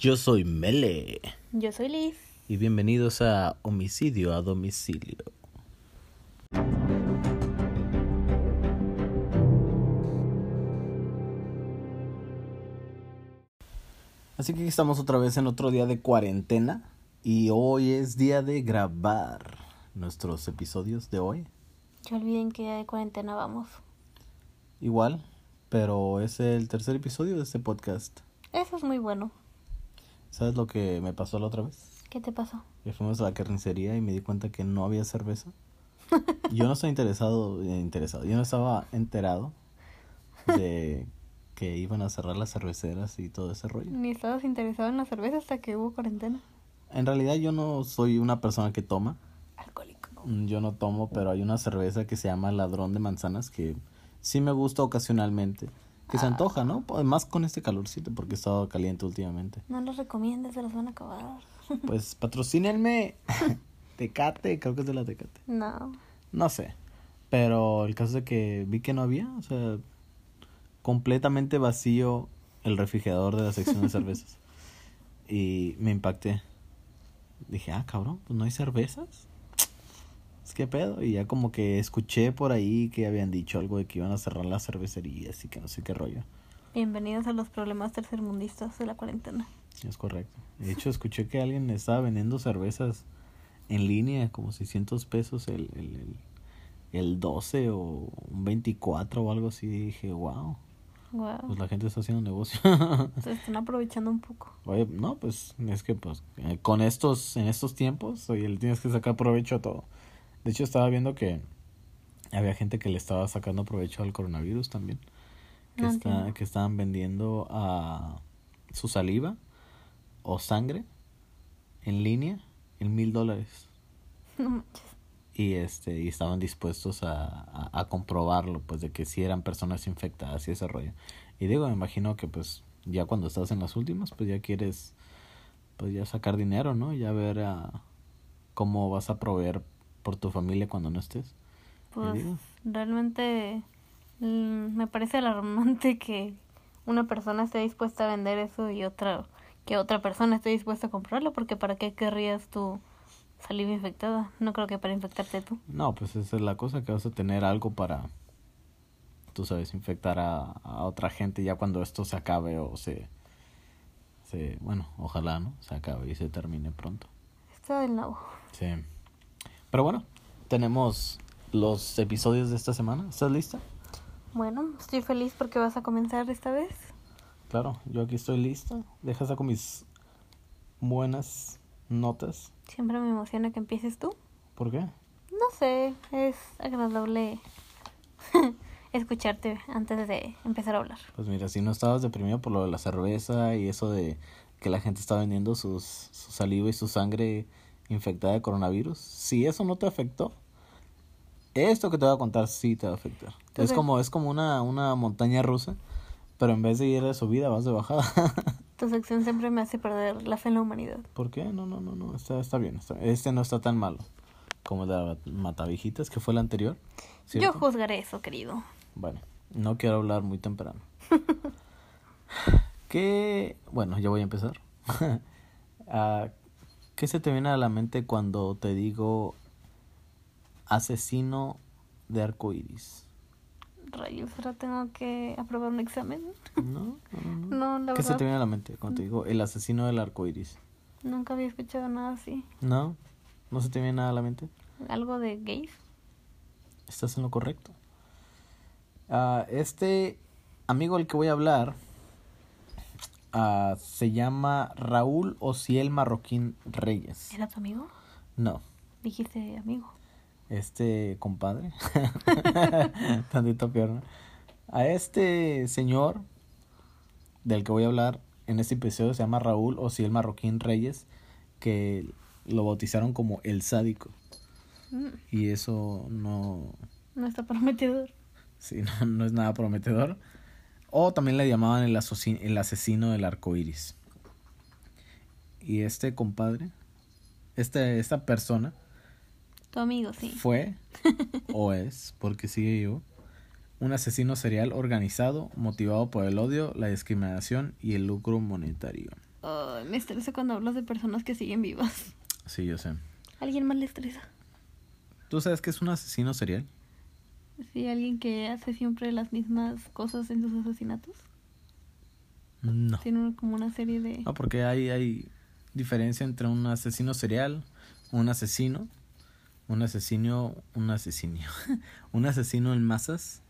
Yo soy Mele Yo soy Liz. y bienvenidos a Homicidio a Domicilio. Así que aquí estamos otra vez en otro día de cuarentena y hoy es día de grabar nuestros episodios de hoy. Que olviden que ya de cuarentena vamos. Igual, pero es el tercer episodio de este podcast. Eso es muy bueno. ¿Sabes lo que me pasó la otra vez? ¿Qué te pasó? Que fuimos a la carnicería y me di cuenta que no había cerveza. Yo no estaba interesado, eh, interesado, yo no estaba enterado de que iban a cerrar las cerveceras y todo ese rollo. Ni estabas interesado en la cerveza hasta que hubo cuarentena. En realidad yo no soy una persona que toma, Alcohólico. Mm, yo no tomo, pero hay una cerveza que se llama Ladrón de Manzanas que sí me gusta ocasionalmente. Que se antoja, ¿no? Pues, Más con este calorcito porque he estado caliente últimamente. No los recomiendes, se los van a acabar. Pues patrocínenme. Tecate, creo que es de la Tecate. No. No sé. Pero el caso es que vi que no había, o sea, completamente vacío el refrigerador de la sección de cervezas. y me impacté. Dije, ah, cabrón, pues no hay cervezas. Es que pedo. Y ya como que escuché por ahí que habían dicho algo de que iban a cerrar las cervecerías y que no sé qué rollo. Bienvenidos a los problemas tercermundistas de la cuarentena. Es correcto. De hecho, escuché que alguien estaba vendiendo cervezas en línea, como 600 pesos el, el, el, el 12 o un 24 o algo así. Y dije, wow, Wow. pues la gente está haciendo negocio. Se están aprovechando un poco. Oye, no, pues es que pues eh, con estos, en estos tiempos, oye, le tienes que sacar provecho a todo. De hecho, estaba viendo que había gente que le estaba sacando provecho al coronavirus también. Que, No está, que estaban vendiendo a su saliva o sangre en línea en mil dólares. No manches. Y este, y estaban dispuestos a, a, a comprobarlo, pues, de que si eran personas infectadas y ese rollo. Y digo, me imagino que pues ya cuando estás en las últimas, pues ya quieres, pues ya sacar dinero, ¿no? Ya ver a cómo vas a proveer por tu familia cuando no estés. Pues realmente mm, me parece alarmante que una persona esté dispuesta a vender eso y otra que otra persona esté dispuesta a comprarlo porque para qué querrías tu saliva infectada no creo que para infectarte tú No, pues esa es la cosa, que vas a tener algo para, tú sabes, infectar a, a otra gente ya cuando esto se acabe o se, se, bueno, ojalá, ¿no? Se acabe y se termine pronto. está del nabo Sí. Pero bueno, tenemos los episodios de esta semana. ¿Estás lista? bueno estoy feliz porque vas a comenzar esta vez Claro, yo aquí estoy lista. Deja saco mis buenas notas. siempre me emociona que empieces tú ¿Por qué? no sé es agradable escucharte antes de empezar a hablar Pues mira, si no estabas deprimido por lo de la cerveza y eso de que la gente está vendiendo sus, su saliva y su sangre infectada de coronavirus, si eso no te afectó, esto que te voy a contar sí te va a afectar. Es como, es como una, una montaña rusa, pero en vez de ir de subida vas de bajada. tu sección siempre me hace perder la fe en la humanidad ¿Por qué? No, no, no, no, está, está bien. está- este no está tan malo como el de la Matavijitas, que fue el anterior. yo ¿cierto? juzgaré eso querido Bueno, no quiero hablar muy temprano. ¿Qué? Bueno, ya voy a empezar. Ah, ¿Qué se te viene a la mente cuando te digo asesino de arco iris? Rayos, ahora tengo que aprobar un examen. ¿No? no, no, no. No, la ¿Qué se te viene a la mente cuando te digo el asesino del arco iris? nunca había escuchado nada así. ¿No? ¿No se te viene nada a la mente? ¿Algo de gays? Estás en lo correcto. Ah, este amigo del que voy a hablar ah, se llama Raúl Ociel Marroquín Reyes. ¿Era tu amigo? No, Dijiste amigo. este compadre. Tantito pierna. A este señor del que voy a hablar en este episodio se llama Raúl Ociel Marroquín Reyes, que lo bautizaron como el sádico. Mm, Y eso no, no está prometedor. Sí, no, no es nada prometedor. O también le llamaban el, el asesino del arco iris. Y este compadre, este, esta persona, Tu amigo, sí. fue o es, porque sigue vivo, un asesino serial organizado, motivado por el odio, la discriminación y el lucro monetario. Ay, me estresa cuando hablas de personas que siguen vivas. Sí, yo sé. ¿Alguien más le estresa? ¿Tú sabes que es un asesino serial? Sí, alguien que hace siempre las mismas cosas en sus asesinatos. No. Tiene como una serie de... No, porque hay, hay diferencia entre un asesino serial, un asesino, un asesino, un asesinio, un asesino en masas.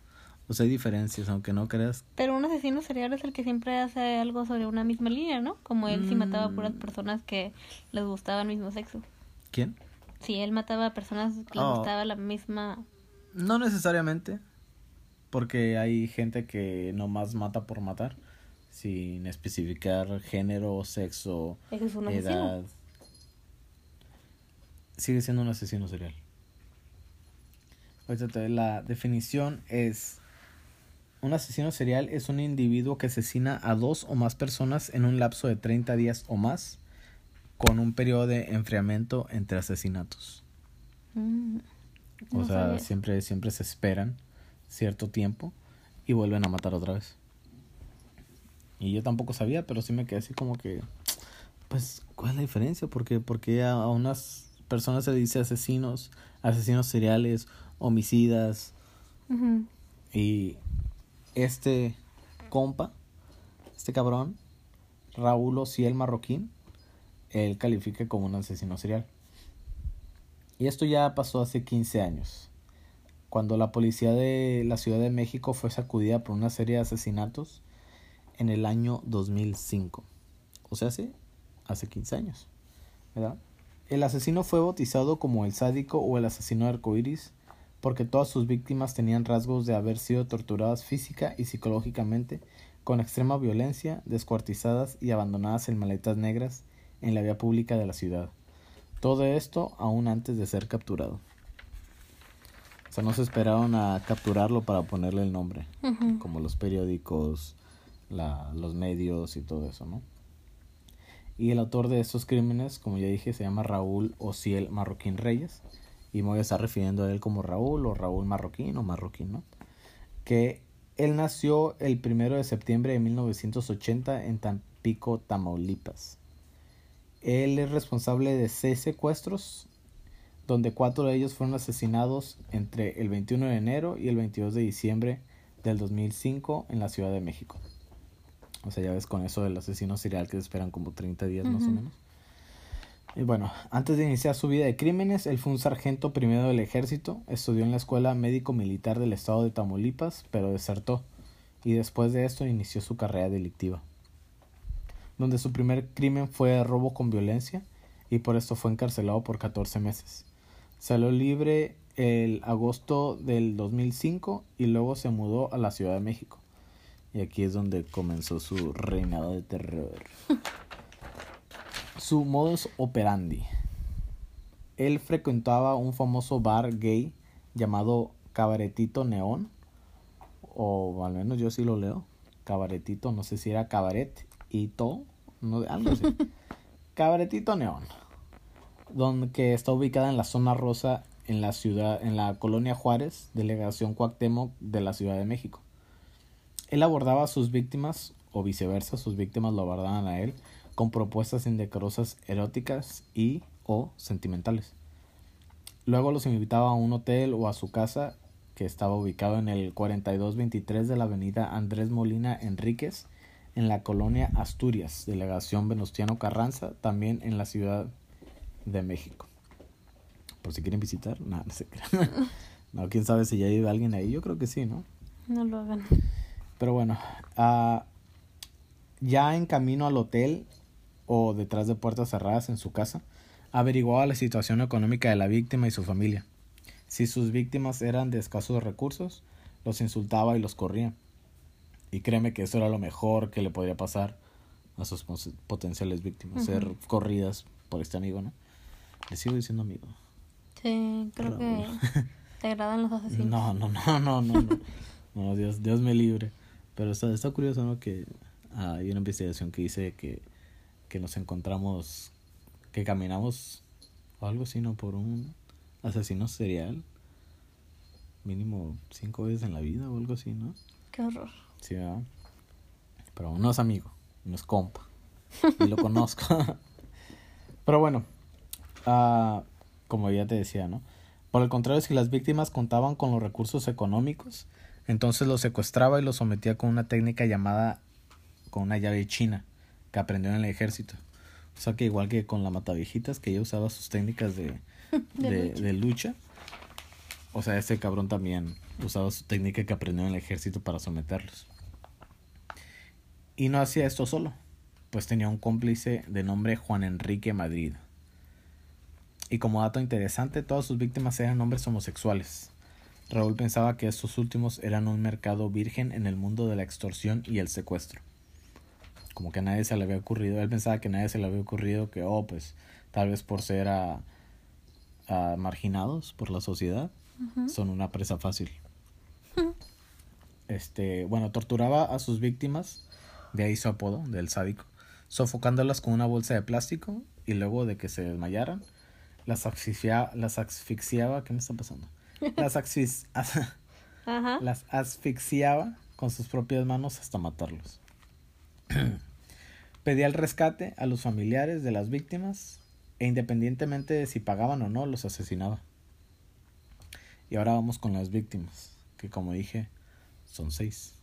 O sea, hay diferencias, aunque no creas. Pero un asesino serial es el que siempre hace algo sobre una misma línea, ¿no? Como él sí mataba a puras Mm. personas que les gustaba el mismo sexo. ¿Quién? Sí, él mataba a personas que les Oh. gustaba la misma... No necesariamente, porque hay gente que nomás mata por matar, sin especificar género, sexo, es un edad. Sigue siendo un asesino serial. La definición es un asesino serial es un individuo que asesina a dos o más personas en un lapso de 30 días o más, con un periodo de enfriamiento entre asesinatos. Mm, O no sea, sabía. siempre, siempre se esperan cierto tiempo y vuelven a matar otra vez. Y yo tampoco sabía, pero sí me quedé así como que, pues, ¿cuál es la diferencia? Porque, porque a, a unas personas se dice asesinos, asesinos seriales, homicidas, y este compa, este cabrón, Raúl Ociel Marroquín, él califica como un asesino serial. Y esto ya pasó hace 15 años, cuando la policía de la Ciudad de México fue sacudida por una serie de asesinatos en el año 2005. O sea, sí, hace 15 años. El asesino fue bautizado como el sádico o el asesino arcoíris porque todas sus víctimas tenían rasgos de haber sido torturadas física y psicológicamente con extrema violencia, descuartizadas y abandonadas en maletas negras en la vía pública de la ciudad. Todo esto aún antes de ser capturado. O sea, no se esperaron a capturarlo para ponerle el nombre, como los periódicos, la, los medios y todo eso, ¿no? Y el autor de estos crímenes, como ya dije, se llama Raúl Ociel Marroquín Reyes. Y me voy a estar refiriendo a él como Raúl o Raúl Marroquín o Marroquín, ¿no? Que él nació el primero de septiembre de 1980 en Tampico, Tamaulipas. Él es responsable de seis secuestros, donde cuatro de ellos fueron asesinados entre el 21 de enero y el 22 de diciembre del 2005 en la Ciudad de México. O sea, ya ves con eso del asesino serial que esperan como 30 días más o menos. Y bueno, antes de iniciar su vida de crímenes, él fue un sargento primero del ejército, estudió en la Escuela Médico Militar del Estado de Tamaulipas, pero desertó, y después de esto inició su carrera delictiva, donde su primer crimen fue robo con violencia, y por esto fue encarcelado por 14 meses. Salió libre el agosto del 2005 y luego se mudó a la Ciudad de México. Y aquí es donde comenzó su reinado de terror. Su modus operandi. Él frecuentaba un famoso bar gay llamado Cabaretito Neón. O al menos yo sí lo leo. Cabaretito, no sé si era cabaret y todo. No, algo así. Cabaretito Neón. Donde que está ubicada en la zona rosa en la ciudad, en la colonia Juárez, delegación Cuauhtémoc de la Ciudad de México. Él abordaba a sus víctimas, o viceversa, sus víctimas lo abordaban a él, con propuestas indecorosas eróticas y o sentimentales. Luego los invitaba a un hotel o a su casa que estaba ubicado en el 4223 de la avenida Andrés Molina Enríquez, en la colonia Asturias, delegación Venustiano Carranza, también en la Ciudad de México. Por si quieren visitar, nada, no se crean. No, quién sabe si ya vive alguien ahí, yo creo que sí, ¿no? No lo hagan. Pero bueno, ah, ya en camino al hotel o detrás de puertas cerradas en su casa, averiguaba la situación económica de la víctima y su familia. Si sus víctimas eran de escasos recursos, los insultaba y los corría. Y créeme que eso era lo mejor que le podría pasar a sus potenciales víctimas, ser Ujú. corridas por este amigo, ¿no? Le sigo diciendo amigo. Sí, creo que te agradan los asesinos. No, no, no, no, no, no. No, Dios, Dios me libre. Pero está, está curioso, ¿no? Que ah, hay una investigación que dice que, que nos encontramos, que caminamos o algo así, ¿no? Por un asesino serial. Mínimo cinco veces en la vida o algo así, ¿no? Qué horror. Sí, ¿verdad? Pero no es amigo, no es compa. y lo conozco. Pero bueno, ah, como ya te decía, ¿no? Por el contrario, si las víctimas contaban con los recursos económicos, entonces los secuestraba y los sometía con una técnica llamada con una llave china que aprendió en el ejército. O sea que igual que con la mataviejitas, que ella usaba sus técnicas de, de, de lucha. O sea, este cabrón también usaba su técnica que aprendió en el ejército para someterlos. Y no hacía esto solo, pues tenía un cómplice de nombre Juan Enrique Madrid. Y como dato interesante, todas sus víctimas eran hombres homosexuales. Raúl pensaba que estos últimos eran un mercado virgen en el mundo de la extorsión y el secuestro. Como que a nadie se le había ocurrido, él pensaba que a nadie se le había ocurrido que, oh, pues, tal vez por ser a, marginados por la sociedad, son una presa fácil. Este, bueno, torturaba a sus víctimas, de ahí su apodo, del sádico, sofocándolas con una bolsa de plástico y luego de que se desmayaran, las, asfixia, las asfixiaba, ¿qué me está pasando? Las, las asfixiaba con sus propias manos hasta matarlos. Pedía el rescate a los familiares de las víctimas e independientemente de si pagaban o no, los asesinaba. Y ahora vamos con las víctimas, que como dije, son seis.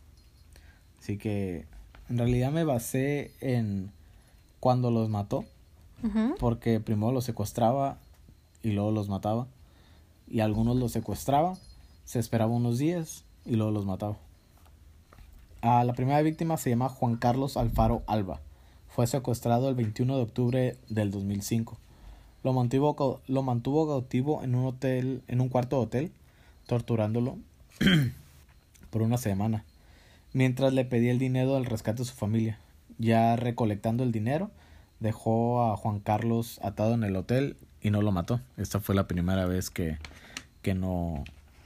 Así que en realidad me basé en cuando los mató, porque primero los secuestraba y luego los mataba. Y algunos los secuestraba, se esperaba unos días y luego los mataba. A la primera víctima se llama Juan Carlos Alfaro Alba. Fue secuestrado el 21 de octubre del 2005. Lo mantuvo, lo mantuvo cautivo en un hotel, en un cuarto de hotel, torturándolo por una semana, mientras le pedía el dinero del rescate a su familia. Ya recolectando el dinero, dejó a Juan Carlos atado en el hotel y no lo mató. Esta fue la primera vez que, que no...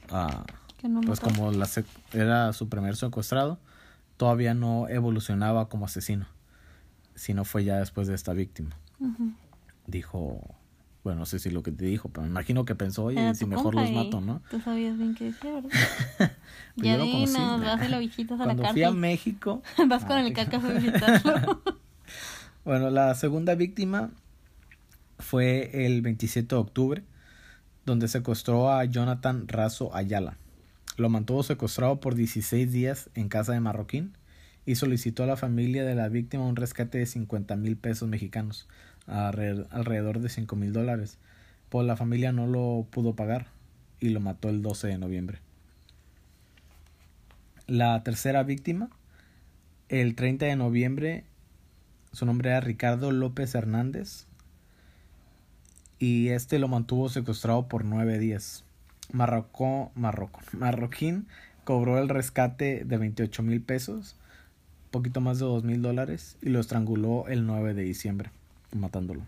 Ah, pues como la era su primer secuestrado, todavía no evolucionaba como asesino, sino fue ya después de esta víctima. Dijo, bueno, no sé si lo que te dijo, pero me imagino que pensó, oye, si mejor los mato, ¿no? Tú sabías bien qué decía, ¿verdad? Pues ya dinos, vas a visitas a la cárcel. fui a México... vas con ah, el caca a visitarlo. bueno, la segunda víctima fue el 27 de octubre, donde secuestró a Jonathan Razo Ayala. Lo mantuvo secuestrado por 16 días en casa de Marroquín y solicitó a la familia de la víctima un rescate de 50 mil pesos mexicanos, alrededor de 5 mil dólares. Pues la familia no lo pudo pagar y lo mató el 12 de noviembre. La tercera víctima, el 30 de noviembre, su nombre era Ricardo López Hernández y este lo mantuvo secuestrado por nueve días. Marroco, Marroquín cobró el rescate de 28 mil pesos, poquito más de dos mil dólares, y lo estranguló el 9 de diciembre matándolo.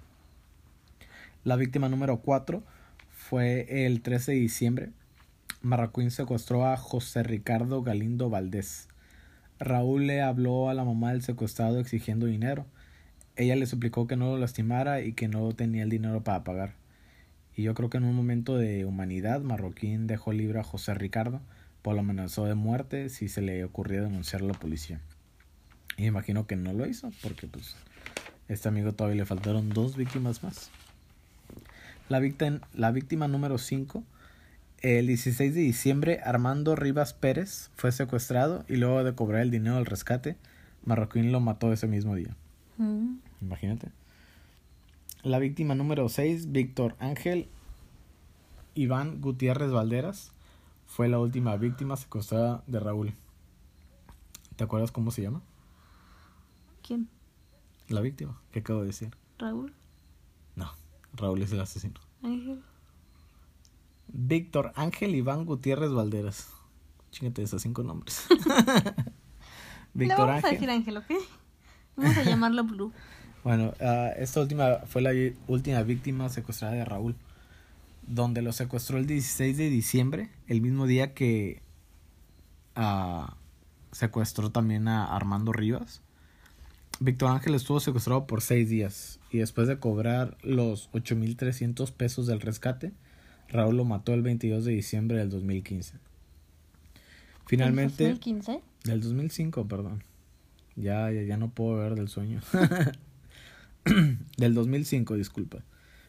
La víctima número 4 fue el 13 de diciembre. Marraquín secuestró a José Ricardo Galindo Valdés. Raúl le habló a la mamá del secuestrado exigiendo dinero. Ella le suplicó que no lo lastimara y que no tenía el dinero para pagar. Y yo creo que en un momento de humanidad, Marroquín dejó libre a José Ricardo, por lo amenazó de muerte si se le ocurría denunciar a la policía. Y imagino que no lo hizo, porque pues este amigo todavía le faltaron dos víctimas más. La víctima, la víctima número 5, el 16 de diciembre, Armando Rivas Pérez fue secuestrado y luego de cobrar el dinero del rescate, Marroquín lo mató ese mismo día. Mm. Imagínate. La víctima número 6, Víctor Ángel Iván Gutiérrez Valderas, fue la última víctima secuestrada de Raúl. ¿Te acuerdas cómo se llama? ¿Quién? La víctima, ¿qué acabo de decir? Raúl. No, Raúl es el asesino. Ángel. Víctor Ángel Iván Gutiérrez Valderas. Chingate esos cinco nombres. Víctor vamos Ángel. a decir Ángel, ¿ok? Vamos a llamarlo Blue. bueno, uh, esta última fue la última víctima secuestrada de Raúl. Donde lo secuestró el 16 de diciembre, el mismo día que uh, secuestró también a Armando Rivas. Víctor Ángel estuvo secuestrado por seis días y después de cobrar los 8.300 pesos del rescate, Raúl lo mató el 22 de diciembre del 2015. Finalmente... ¿2015? Del 2005, perdón. Ya, ya, ya no puedo ver del sueño. del 2005, disculpa.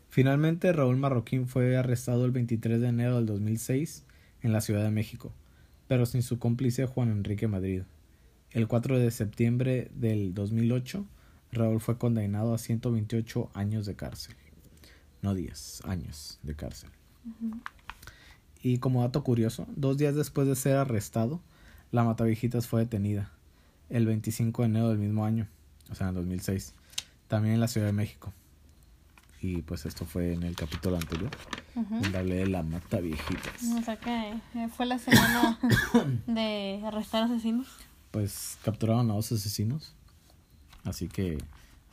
Finalmente, Raúl Marroquín fue arrestado el 23 de enero del 2006 en la Ciudad de México, pero sin su cómplice Juan Enrique Madrid. El 4 de septiembre del 2008, Raúl fue condenado a 128 años de cárcel. No 10, años de cárcel. Y como dato curioso, dos días después de ser arrestado, la Matavijitas fue detenida, el 25 de enero del mismo año, o sea, en 2006, también en la Ciudad de México. Y pues esto fue en el capítulo anterior, donde hablé de la Mataviejitas. O sea que eh, fue la semana de arrestar asesinos. Pues capturaron a dos asesinos, así que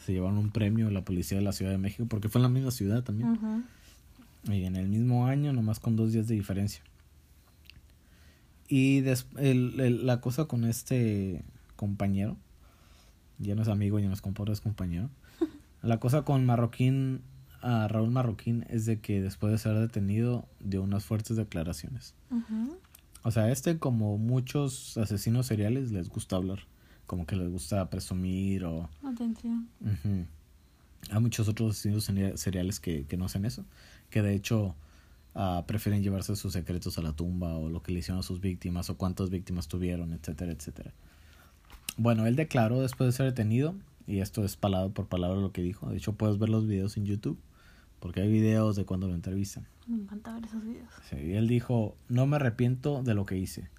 se llevaron un premio la policía de la Ciudad de México, porque fue en la misma ciudad también. Y en el mismo año, nomás con dos días de diferencia. Y el, la cosa con este compañero, ya no es amigo, ya no es compadre, es compañero. La cosa con Marroquín, a Raúl Marroquín, es de que después de ser detenido dio unas fuertes declaraciones. O sea, este, como muchos asesinos seriales, les gusta hablar. Como que les gusta presumir o... Atención. Hay muchos otros asesinos seriales que, que no hacen eso. Que de hecho uh, prefieren llevarse sus secretos a la tumba o lo que le hicieron a sus víctimas o cuántas víctimas tuvieron, etcétera, etcétera. Bueno, él declaró después de ser detenido, y esto es palabra por palabra lo que dijo, de hecho puedes ver los videos en YouTube, porque hay videos de cuando lo entrevistan. Me encanta ver esos videos. Sí, y él dijo, no me arrepiento de lo que hice.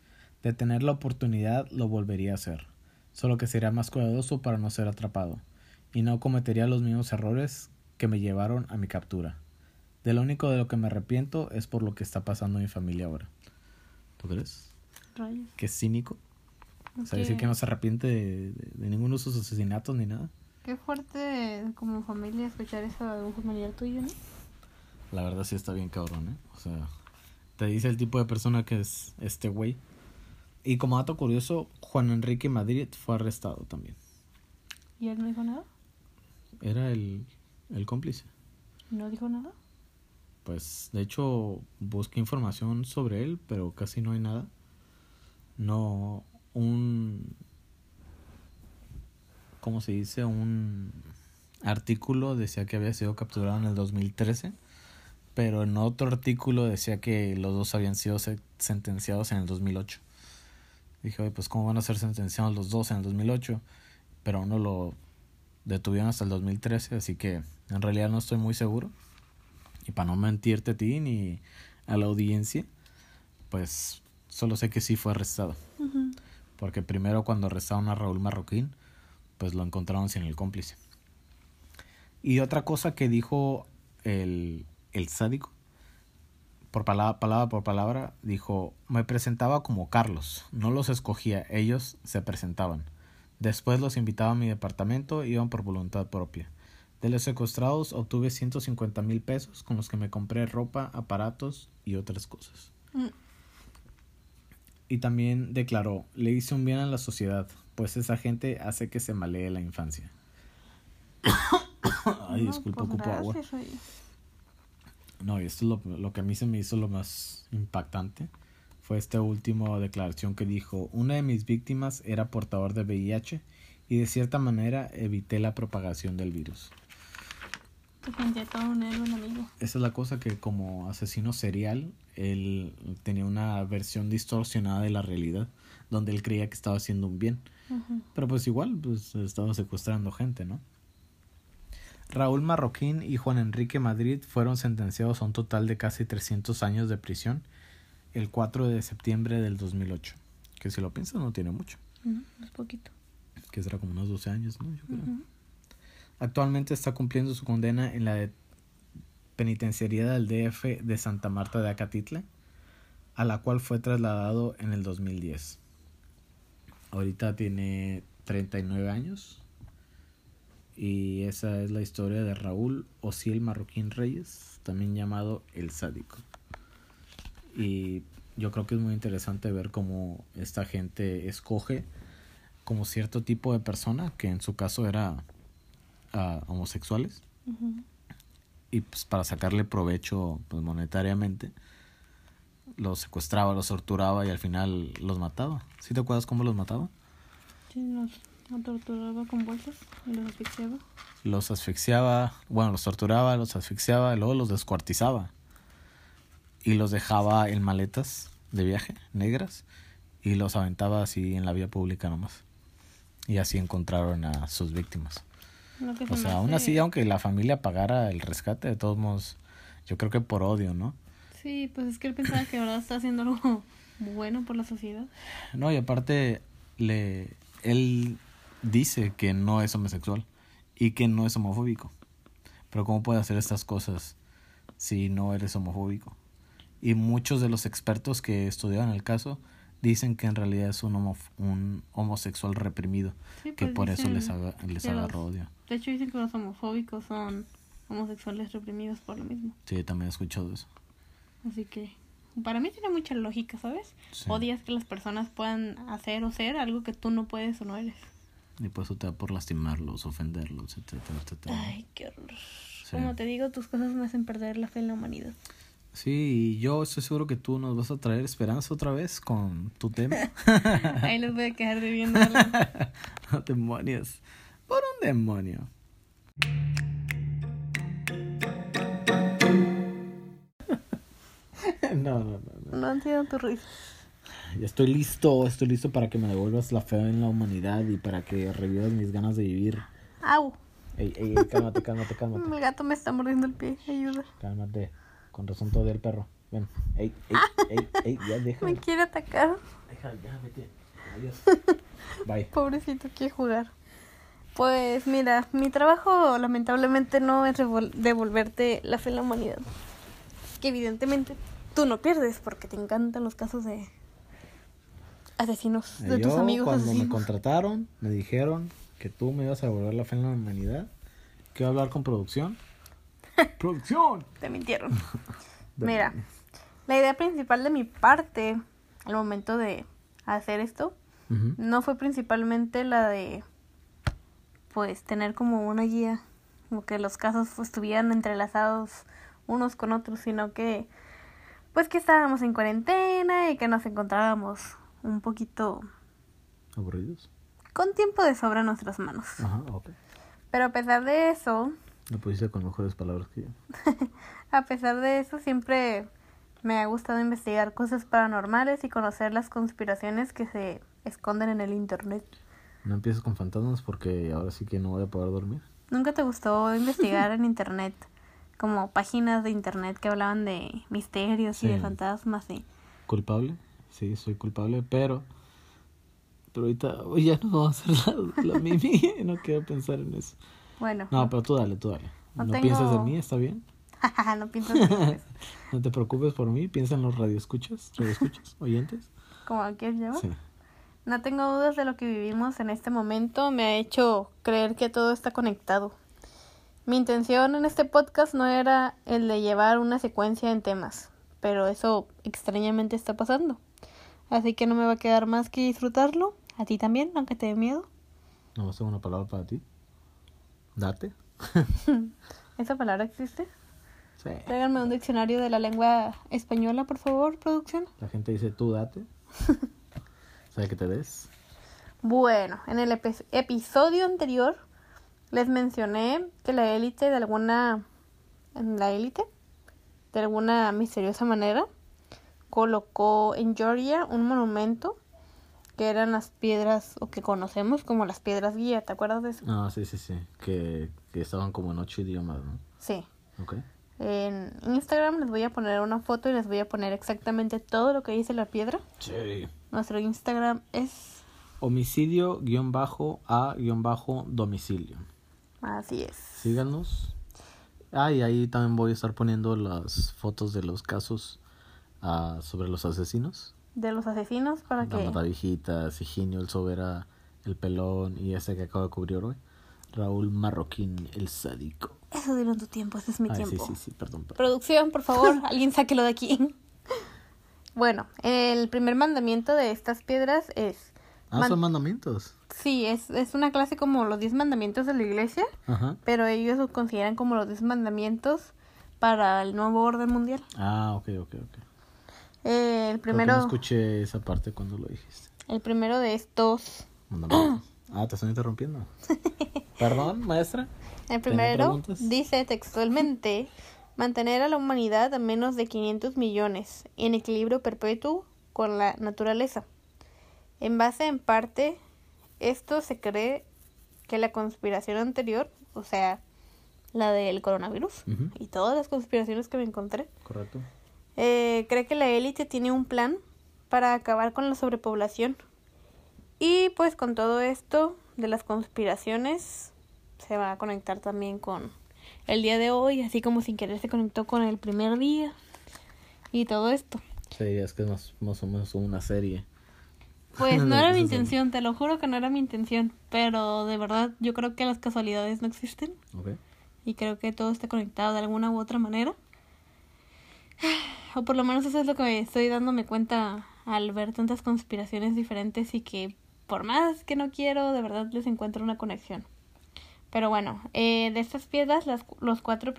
De tener la oportunidad lo volvería a hacer, solo que sería más cuidadoso para no ser atrapado, y no cometería los mismos errores que me llevaron a mi captura. De lo único de lo que me arrepiento es por lo que está pasando en mi familia ahora. ¿Tú crees? Rayos. Que es cínico. O sea, decir que no se arrepiente de, ninguno de sus asesinatos ni nada. Qué fuerte como familia escuchar eso de un familiar tuyo, ¿no? La verdad sí está bien cabrón, ¿eh? O sea, te dice el tipo de persona que es este güey. Y como dato curioso, Juan Enrique Madrid fue arrestado también. ¿Y él no dijo nada? Era el, el cómplice. ¿No dijo nada? pues de hecho busqué información sobre él, pero casi no hay nada. No, un, ¿cómo se dice? Un artículo decía que había sido capturado en el 2013, pero en otro artículo decía que los dos habían sido sentenciados en el 2008. Dije, pues ¿cómo van a ser sentenciados los dos en el 2008? Pero uno lo detuvieron hasta el 2013, así que en realidad no estoy muy seguro. Y para no mentirte a ti ni a la audiencia, pues solo sé que sí fue arrestado. Porque primero cuando arrestaron a Raúl Marroquín, pues lo encontraron sin el cómplice. Y otra cosa que dijo el, el sádico, por palabra, palabra por palabra, dijo, me presentaba como Carlos, no los escogía, ellos se presentaban. Después los invitaba a mi departamento, iban por voluntad propia. De los secuestrados obtuve 150 mil pesos con los que me compré ropa, aparatos y otras cosas. Mm. Y también declaró, le hice un bien a la sociedad, pues esa gente hace que se malee la infancia. Ay, disculpa, pues ocupo agua. No, y esto es lo, lo que a mí se me hizo lo más impactante. Fue esta última declaración que dijo, una de mis víctimas era portador de VIH y de cierta manera evité la propagación del virus. Esa es la cosa que como asesino serial, él tenía una versión distorsionada de la realidad, donde él creía que estaba haciendo un bien. Pero pues igual, pues estaba secuestrando gente, ¿no? Raúl Marroquín y Juan Enrique Madrid fueron sentenciados a un total de casi 300 años de prisión el 4 de septiembre del 2008. Que si lo piensas no tiene mucho. es poquito. Que será como unos 12 años, ¿no? Yo creo. Actualmente está cumpliendo su condena en la penitenciaría del DF de Santa Marta de Acatitle, a la cual fue trasladado en el 2010. Ahorita tiene 39 años y esa es la historia de Raúl Osiel Marroquín Reyes, también llamado El Sádico. Y yo creo que es muy interesante ver cómo esta gente escoge como cierto tipo de persona, que en su caso era homosexuales y pues para sacarle provecho pues monetariamente los secuestraba, los torturaba y al final los mataba. ¿Sí te acuerdas cómo los mataba? Sí, los Lo torturaba con bolsas y los asfixiaba. Los asfixiaba, bueno, los torturaba, los asfixiaba, y luego los descuartizaba. Y los dejaba en maletas de viaje, negras, y los aventaba así en la vía pública nomás. Y así encontraron a sus víctimas. Lo que se O sea, aún así, aunque la familia pagara el rescate, de todos modos, yo creo que por odio, ¿no? Sí, pues es que él pensaba que ahora está haciendo algo bueno por la sociedad. No, y aparte, le, él dice que no es homosexual y que no es homofóbico. Pero ¿cómo puede hacer estas cosas si no eres homofóbico? Y muchos de los expertos que estudiaron el caso dicen que en realidad es un, homo- un homosexual reprimido, Sí, que pues por eso les, aga- les los- agarró odio. De hecho dicen que los homofóbicos son homosexuales reprimidos por lo mismo. Sí, también he escuchado eso. Así que para mí tiene mucha lógica, ¿sabes? Sí. Odias que las personas puedan hacer o ser algo que tú no puedes o no eres. Y por eso te da por lastimarlos, ofenderlos, etcétera, etcétera. Ay, qué horror. Sí. Como te digo, tus cosas me hacen perder la fe en la humanidad. Sí, y yo estoy seguro que tú nos vas a traer esperanza otra vez con tu tema. Ahí les voy a quedar debiendo. Demonios. Por un demonio. No, no, no, no. No entiendo tu risa. Ya estoy listo, estoy listo para que me devuelvas la fe en la humanidad y para que revivas mis ganas de vivir. Au. Ey, ey, ey, cálmate, cálmate, cálmate. El gato me está mordiendo el pie. Ayuda. Cálmate. Con razón todo el perro. Ven. Ey, ey, ey, ey, ya deja. Me quiere atacar. Deja, ya, vete. Adiós. Bye. Pobrecito, quiere jugar. Pues mira, mi trabajo lamentablemente no es devolverte la fe en la humanidad. Que evidentemente tú no pierdes porque te encantan los casos de asesinos, de Yo, tus amigos cuando me contrataron, me dijeron que tú me ibas a devolver la fe en la humanidad. Quiero hablar con producción. ¡Producción! Te mintieron. Mira, la idea principal de mi parte al momento de hacer esto no fue principalmente la de pues tener como una guía como que los casos pues, estuvieran entrelazados unos con otros sino que pues que estábamos en cuarentena y que nos encontrábamos un poquito ¿Aburridos? con tiempo de sobra en nuestras manos Ajá, ok. pero a pesar de eso Lo pusiste con mejores palabras que yo. a pesar de eso siempre me ha gustado investigar cosas paranormales y conocer las conspiraciones que se esconden en el internet No empieces con fantasmas porque ahora sí que no voy a poder dormir. ¿Nunca te gustó investigar en internet? Como páginas de internet que hablaban de misterios y de Sí. fantasmas y... ¿Culpable? Sí, soy culpable, pero... Pero ahorita uy, ya no vamos a hacer la, la mimi. No quiero pensar en eso. Bueno, No, pero tú dale, tú dale. No No, tengo- piensas en mí, ¿está bien? no piensas en eso. No te preocupes por mí, piensa en los radioescuchas, radioescuchas, oyentes. como quieres llamar. Sí. No tengo dudas de lo que vivimos en este momento. Me ha hecho creer que todo está conectado. Mi intención en este podcast no era el de llevar una secuencia en temas, pero eso extrañamente está pasando. Así que no me va a quedar más que disfrutarlo. A ti también, aunque te dé miedo. Nomás tengo una palabra para ti. Date. ¿Esa palabra existe? Sí. Tráiganme un diccionario de la lengua española, por favor, producción. La gente dice tú date. ¿Sabe que te des? Bueno, en el epi- episodio anterior les mencioné que la élite de alguna en la élite de alguna misteriosa manera colocó en Georgia un monumento que eran las piedras o que conocemos como las piedras guía, ¿te acuerdas de eso? Ah, sí, sí, sí. Que, que estaban como en ocho idiomas, ¿no? Sí. Ok. En Instagram les voy a poner una foto y les voy a poner exactamente todo lo que dice la piedra. Sí. Nuestro Instagram es Homicidio guion bajo a guion bajo domicilio. así es. Síganos. Ah, y ahí también voy a estar poniendo las fotos de los casos ah, sobre los asesinos. De los asesinos para La que Matavijitas, Higinio, el Sobera, el Pelón y ese que acabo de cubrir hoy. Raúl Marroquín, el sádico. Eso dieron tu tiempo, ese es mi Ay, sí, tiempo. sí, sí, perdón. perdón. Producción, por favor, alguien sáquelo de aquí. Bueno, el primer mandamiento de estas piedras es... Ah, man- son mandamientos. Sí, es, es una clase como los 10 mandamientos de la iglesia, Ajá. pero ellos lo consideran como los 10 mandamientos para el nuevo orden mundial. Ah, ok, ok, ok. Eh, el Creo que primero, no escuché esa parte cuando lo dijiste. el primero de estos. Ah, te estoy interrumpiendo. Perdón, maestra. El ¿Tenía primero dice textualmente mantener a la humanidad a menos de 500 millones en equilibrio perpetuo con la naturaleza. En base en parte, esto se cree que la conspiración anterior, o sea, la del coronavirus y todas las conspiraciones que me encontré, Correcto. Eh, cree que la élite tiene un plan para acabar con la sobrepoblación. Y pues con todo esto de las conspiraciones se va a conectar también con el día de hoy, así como sin querer se conectó con el primer día y todo esto. Sí, es que es más, más o menos una serie. Pues no era mi intención, te lo juro que no era mi intención, pero de verdad yo creo que las casualidades no existen y creo que todo está conectado de alguna u otra manera. O por lo menos eso es lo que me estoy dándome cuenta al ver tantas conspiraciones diferentes y que por más que no quiero, de verdad les encuentro una conexión. Pero bueno, eh, de estas piedras, las, los cuatro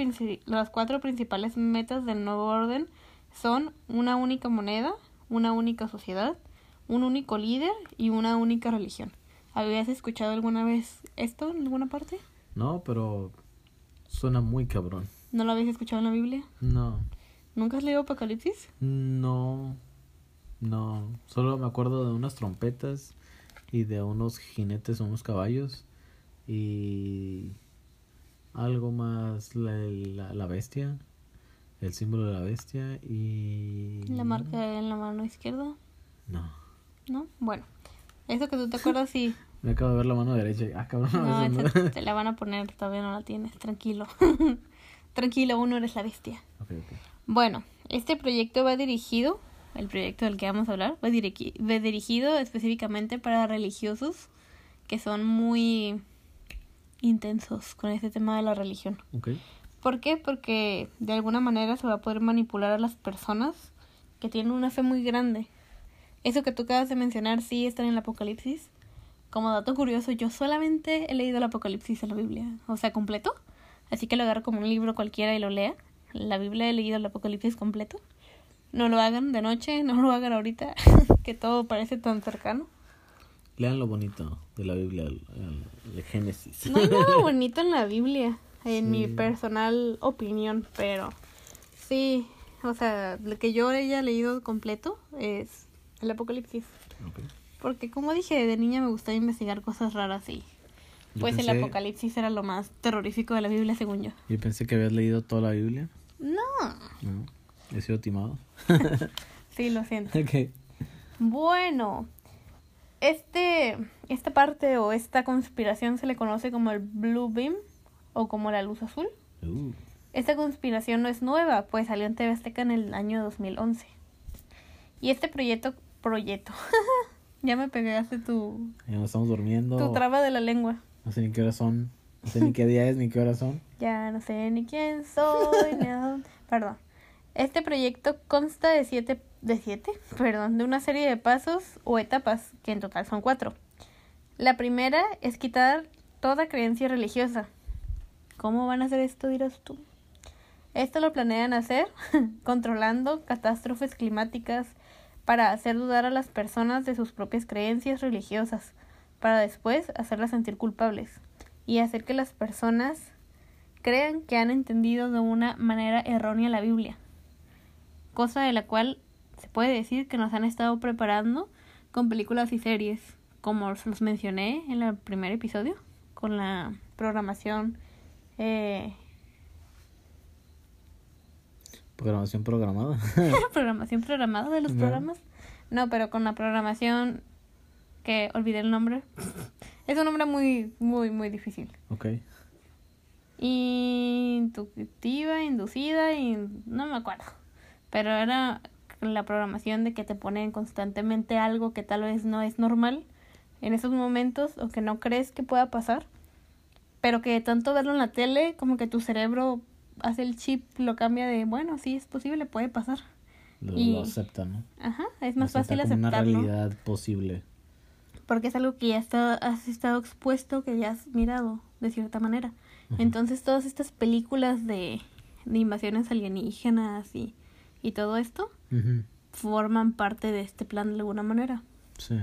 las cuatro principales metas del nuevo orden son una única moneda, una única sociedad, un único líder y una única religión. ¿Habías escuchado alguna vez esto en alguna parte? No, pero suena muy cabrón. ¿No lo habías escuchado en la Biblia? No, ¿Nunca has leído Apocalipsis? no, no. Solo me acuerdo de unas trompetas y de unos jinetes o unos caballos y algo más la, la, la bestia, el símbolo de la bestia y... La marca en la mano izquierda, No, ¿no? Bueno, eso que tú te acuerdas, sí. me acabo de ver la mano derecha. Ah, cabrón, No, no. te la van a poner, todavía no la tienes, tranquilo. tranquilo, uno eres la bestia. Bueno, este proyecto va dirigido, el proyecto del que vamos a hablar, va, dirigi- va dirigido específicamente para religiosos que son muy intensos con este tema de la religión. ¿Por qué? Porque de alguna manera se va a poder manipular a las personas que tienen una fe muy grande. Eso que tú acabas de mencionar sí está en el Apocalipsis. Como dato curioso, yo solamente he leído el Apocalipsis en la Biblia, o sea, completo. Así que lo agarro como un libro cualquiera y lo lea. La Biblia he leído el Apocalipsis completo. No lo hagan de noche, no lo hagan ahorita, que todo parece tan cercano. Lean lo bonito de la Biblia, el, el- el Génesis. No hay nada bonito en la Biblia, en mi personal opinión, pero sí, o sea, lo que yo haya leído completo es el Apocalipsis. Porque como dije, de niña me gustaba investigar cosas raras y pues el Apocalipsis era lo más terrorífico de la Biblia, según yo. Yo pensé que habías leído toda la Biblia. No, No, he sido timado. sí, lo siento. ok. Bueno, este, esta parte o esta conspiración se le conoce como el Blue Beam o como la luz azul. Uh, Esta conspiración no es nueva, pues salió en TV Azteca en el año 2011. Y este proyecto, proyecto, ya me pegaste tu, ya nos estamos durmiendo. tu traba de la lengua. No sé ni qué horas son. No sé ni qué día es ni qué horas son. Ya no sé ni quién soy, ni a dónde- Perdón. Este proyecto consta de siete, de siete, perdón, de una serie de pasos o etapas, que en total son cuatro. La primera es quitar toda creencia religiosa. ¿Cómo van a hacer esto, dirás tú? Esto lo planean hacer controlando catástrofes climáticas para hacer dudar a las personas de sus propias creencias religiosas, para después hacerlas sentir culpables y hacer que las personas crean que han entendido de una manera errónea la Biblia, cosa de la cual se puede decir que nos han estado preparando con películas y series, como os los mencioné en el primer episodio, con la programación eh, Programación programada. programación programada de los No. programas. No, pero con la programación que olvidé el nombre. Es un nombre muy, muy, muy difícil. ok. Intuitiva, inducida y no me acuerdo. Pero era la programación de que te ponen constantemente algo que tal vez no es normal en esos momentos o que no crees que pueda pasar. Pero que de tanto verlo en la tele, como que tu cerebro hace el chip, lo cambia de, bueno, sí es posible, puede pasar. Lo, Y- lo aceptan, ¿no? Ajá, es Lo más fácil aceptarlo. una realidad posible. Porque es algo que ya está, has estado expuesto, que ya has mirado de cierta manera. Entonces todas estas películas de, de invasiones alienígenas y, y todo esto forman parte de este plan de alguna manera. Sí.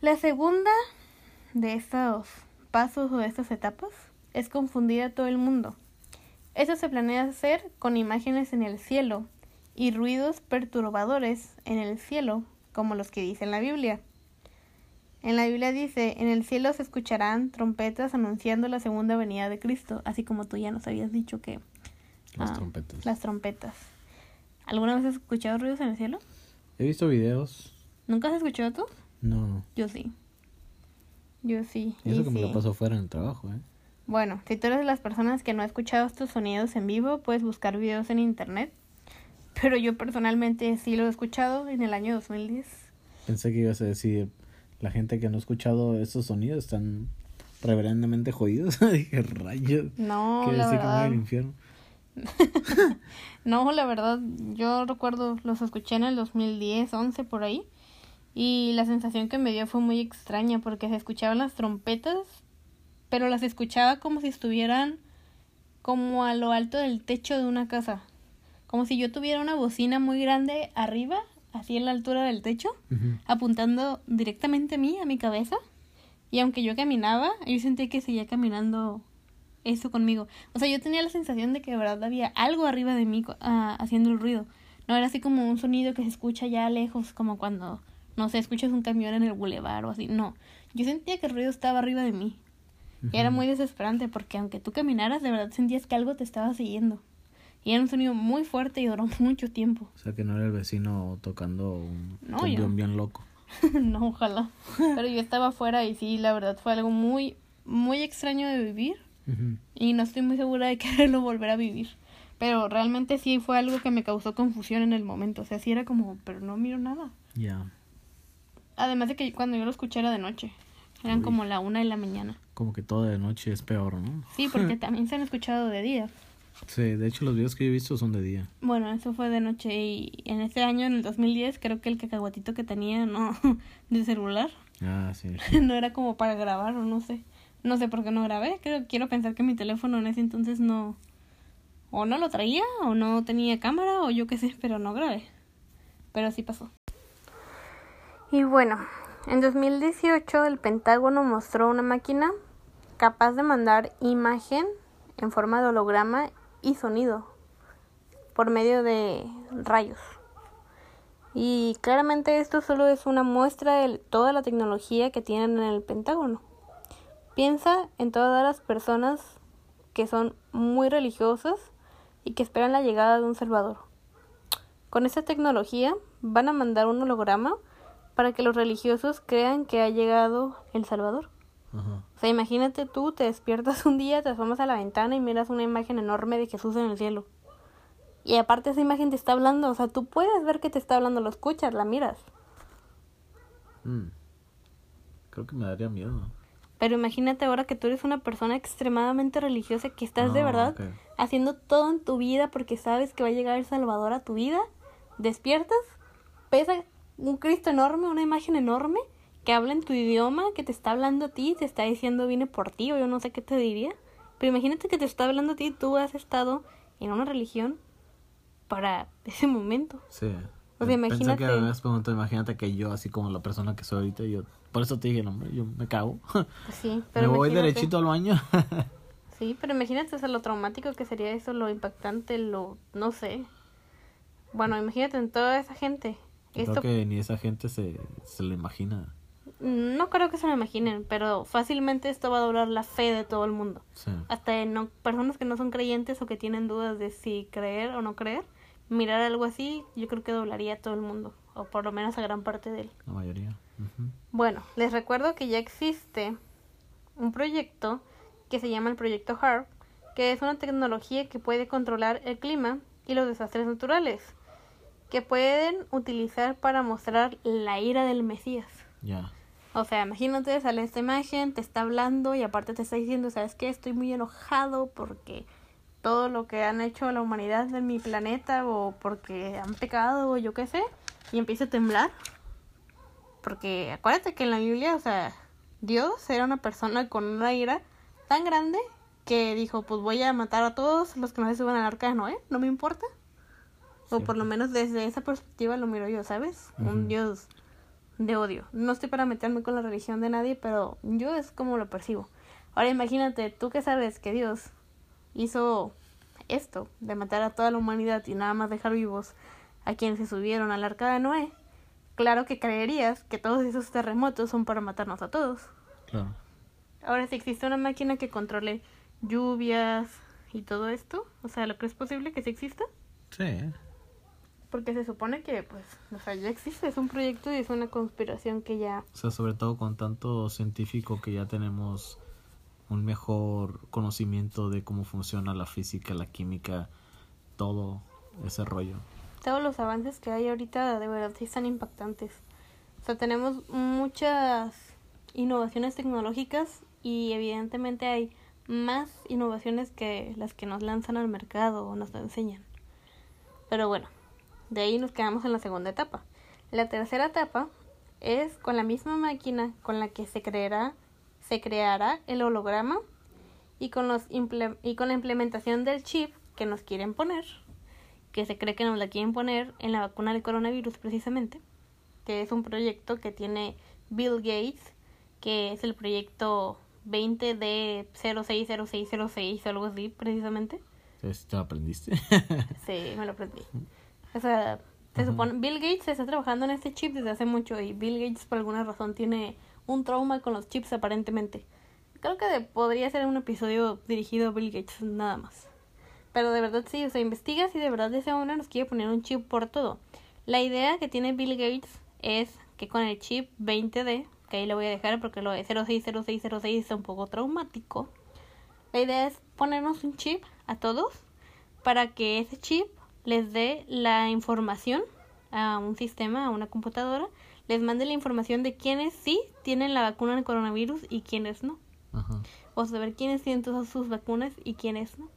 La segunda de estos pasos o de estas etapas es confundir a todo el mundo. Eso se planea hacer con imágenes en el cielo y ruidos perturbadores en el cielo, como los que dice en la Biblia. En la Biblia dice, en el cielo se escucharán trompetas anunciando la segunda venida de Cristo, así como tú ya nos habías dicho que... Las ah, trompetas. Las trompetas. ¿Alguna vez has escuchado ruidos en el cielo? He visto videos. ¿Nunca has escuchado tú? No. Yo sí. Yo sí. Y eso y que me sí. lo paso fuera en el trabajo, ¿eh? Bueno, si tú eres de las personas que no ha escuchado estos sonidos en vivo, puedes buscar videos en internet. Pero yo personalmente sí lo he escuchado en el año 2010. Pensé que ibas a decir, la gente que no ha escuchado esos sonidos están reverentemente jodidos. Dije, rayos. No, la decir verdad. al infierno. No, la verdad, yo recuerdo, los escuché en el 2010, 11 por ahí. Y la sensación que me dio fue muy extraña porque se escuchaban las trompetas, pero las escuchaba como si estuvieran como a lo alto del techo de una casa. Como si yo tuviera una bocina muy grande arriba, así en la altura del techo, apuntando directamente a mí, a mi cabeza. Y aunque yo caminaba, yo sentía que seguía caminando eso conmigo. O sea, yo tenía la sensación de que de verdad había algo arriba de mí ah, haciendo el ruido. No era así como un sonido que se escucha ya lejos, como cuando, no sé, escuchas un camión en el bulevar o así. No, yo sentía que el ruido estaba arriba de mí. Y era muy desesperante porque aunque tú caminaras, de verdad sentías que algo te estaba siguiendo. Y era un sonido muy fuerte y duró mucho tiempo. O sea que no era el vecino tocando un No, cumbión bien loco. no, ojalá. Pero yo estaba afuera y sí, la verdad fue algo muy, muy extraño de vivir. Y no estoy muy segura de quererlo volver a vivir. Pero realmente sí fue algo que me causó confusión en el momento. O sea, sí era como, pero no miro nada. Ya. Además de que cuando yo lo escuché era de noche. Eran Uy. como la una de la mañana. Como que todo de noche es peor, ¿no? Sí, porque también se han escuchado de día. Sí, de hecho los videos que yo he visto son de día. Bueno, eso fue de noche. Y en ese año, en el 2010, creo que el cacahuatito que tenía no de celular Ah, sí. no era como para grabar o no sé. No sé por qué no grabé. Creo, quiero pensar que mi teléfono en ese entonces no... O no lo traía, o no tenía cámara, o yo qué sé, pero no grabé. Pero sí pasó. Y bueno, en 2018 el Pentágono mostró una máquina capaz de mandar imagen en forma de holograma y sonido por medio de rayos. Y claramente esto solo es una muestra de toda la tecnología que tienen en el Pentágono. Piensa en todas las personas que son muy religiosas y que esperan la llegada de un Salvador. Con esta tecnología van a mandar un holograma para que los religiosos crean que ha llegado el Salvador. Ajá. O sea, imagínate tú, te despiertas un día, te asomas a la ventana y miras una imagen enorme de Jesús en el cielo. Y aparte esa imagen te está hablando, o sea, tú puedes ver que te está hablando, lo escuchas, la miras. Mm. Creo que me daría miedo. Pero imagínate ahora que tú eres una persona extremadamente religiosa, que estás de verdad haciendo todo en tu vida porque sabes que va a llegar el Salvador a tu vida. Despiertas, ves a un Cristo enorme, una imagen enorme, que habla en tu idioma, que te está hablando a ti, te está diciendo vine por ti o yo no sé qué te diría. Pero imagínate que te está hablando a ti, tú has estado en una religión para ese momento. Sí. O sea, Pensé imagínate- que preguntado, imagínate que yo, así como la persona que soy ahorita, yo... Por eso te dije, no, hombre, yo me cago. Pues Sí, pero me voy imagínate- derechito al baño. Sí, pero imagínate o sea, lo traumático que sería eso, lo impactante, lo... no sé. Bueno, imagínate en toda esa gente. Esto Creo que ni esa gente se, se lo imagina. No creo que se lo imaginen, pero fácilmente esto va a doblar la fe de todo el mundo. Sí. Hasta no, personas que no son creyentes o que tienen dudas de si creer o no creer, mirar algo así, yo creo que doblaría a todo el mundo, o por lo menos a gran parte de él. La mayoría. Bueno, les recuerdo que ya existe un proyecto que se llama el proyecto HARP, que es una tecnología que puede controlar el clima y los desastres naturales, que pueden utilizar para mostrar la ira del Mesías. Ya. O sea, imagínate, sale esta imagen, te está hablando y aparte te está diciendo, ¿sabes qué? Estoy muy enojado porque todo lo que han hecho la humanidad en mi planeta o porque han pecado o yo qué sé, y empieza a temblar. Porque acuérdate que en la Biblia, o sea, Dios era una persona con una ira tan grande que dijo, pues voy a matar a todos los que no se suban al arca de Noé, no me importa. O por lo menos desde esa perspectiva lo miro yo, ¿sabes? Un. Dios de odio. No estoy para meterme con la religión de nadie, pero yo es como lo percibo. Ahora imagínate, tú que sabes que Dios hizo esto, de matar a toda la humanidad y nada más dejar vivos a quienes se subieron al arca de Noé, claro que creerías que todos esos terremotos son para matarnos a todos. Claro. Ahora, si existe una máquina que controle lluvias y todo esto, o sea, ¿lo crees posible que sí exista? Sí. Porque se supone que, pues, o sea, ya existe, es un proyecto y es una conspiración que ya... O sea, sobre todo con tanto científico que ya tenemos un mejor conocimiento de cómo funciona la física, la química, todo ese rollo. Todos los avances que hay ahorita de verdad sí están impactantes. O sea, tenemos muchas innovaciones tecnológicas y evidentemente hay más innovaciones que las que nos lanzan al mercado o nos enseñan. Pero bueno, de ahí nos quedamos en la segunda etapa. La tercera etapa es con la misma máquina con la que se creará, se creará el holograma y con, los y con la implementación del chip que nos quieren poner, que se cree que nos la quieren poner en la vacuna del coronavirus precisamente, que es un proyecto que tiene Bill Gates, que es el proyecto 20 de 060606 o algo así, precisamente. ¿Te aprendiste? sí, me lo aprendí. O sea, se supone, Bill Gates está trabajando en este chip desde hace mucho y Bill Gates por alguna razón tiene un trauma con los chips aparentemente. Creo que podría ser un episodio dirigido a Bill Gates nada más. Pero de verdad sí, o sea, investiga si de verdad ese hombre nos quiere poner un chip por todo. La idea que tiene Bill Gates es que con el chip 20D, que ahí lo voy a dejar porque lo de 060606 es un poco traumático. La idea es ponernos un chip a todos para que ese chip les dé la información a un sistema, a una computadora, les mande la información de quiénes sí tienen la vacuna del coronavirus y quiénes no. Ajá. O saber quiénes tienen todas sus vacunas y quiénes no.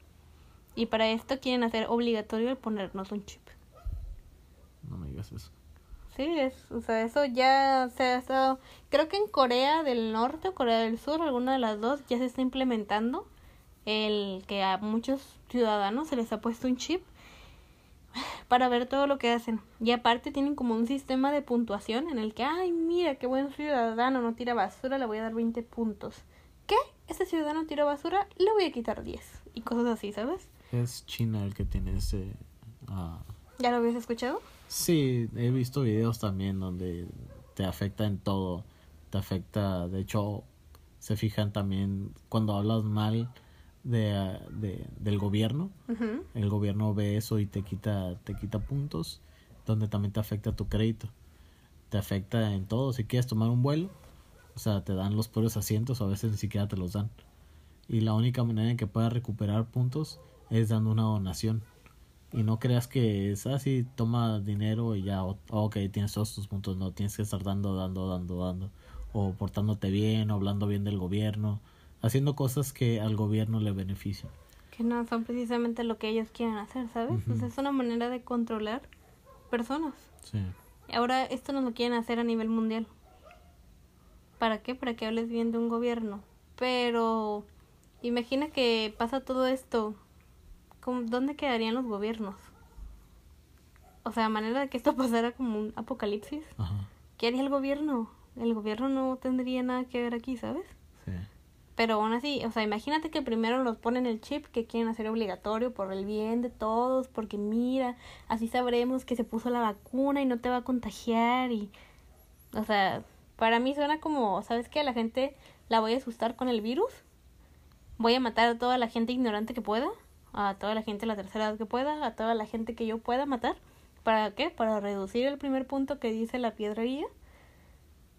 Y para esto quieren hacer obligatorio el ponernos un chip. No me digas eso. Sí, es, o sea, eso ya se ha estado, creo que en Corea del Norte o Corea del Sur, alguna de las dos, ya se está implementando el que a muchos ciudadanos se les ha puesto un chip para ver todo lo que hacen. Y aparte tienen como un sistema de puntuación en el que, ay, mira, qué buen ciudadano, no tira basura, le voy a dar 20 puntos. ¿Qué? Este ciudadano tira basura, le voy a quitar 10. Y cosas así, ¿sabes? Es China el que tiene ese... ah, ¿Ya lo habías escuchado? Sí, he visto videos también donde te afecta en todo. Te afecta, de hecho, se fijan también cuando hablas mal de, ah, de del gobierno. El gobierno ve eso y te quita, te quita puntos, donde también te afecta tu crédito. Te afecta en todo. Si quieres tomar un vuelo, o sea, te dan los peores asientos, o a veces ni siquiera te los dan. Y la única manera en que puedas recuperar puntos es dando una donación. Y no creas que es así, toma dinero y ya, o- ok, tienes todos tus puntos. No, tienes que estar dando, dando, dando, dando. O portándote bien, o hablando bien del gobierno. Haciendo cosas que al gobierno le benefician. Que no son precisamente lo que ellos quieren hacer, ¿sabes? Sea, es una manera de controlar personas. Sí. Ahora esto nos lo quieren hacer a nivel mundial. ¿Para qué? Para que hables bien de un gobierno. Pero imagina que pasa todo esto. ¿Cómo- ¿Dónde quedarían los gobiernos? O sea, manera de que esto pasara como un apocalipsis. Ajá. ¿Qué haría el gobierno? El gobierno no tendría nada que ver aquí, ¿sabes? Sí. Pero aún así, o sea, imagínate que primero nos ponen el chip que quieren hacer obligatorio por el bien de todos, porque mira, así sabremos que se puso la vacuna y no te va a contagiar y, o sea, para mí suena como, ¿sabes qué? La gente la voy a asustar con el virus, voy a matar a toda la gente ignorante que pueda, a toda la gente de la tercera edad que pueda, a toda la gente que yo pueda matar, ¿para qué? Para reducir el primer punto que dice la piedrería,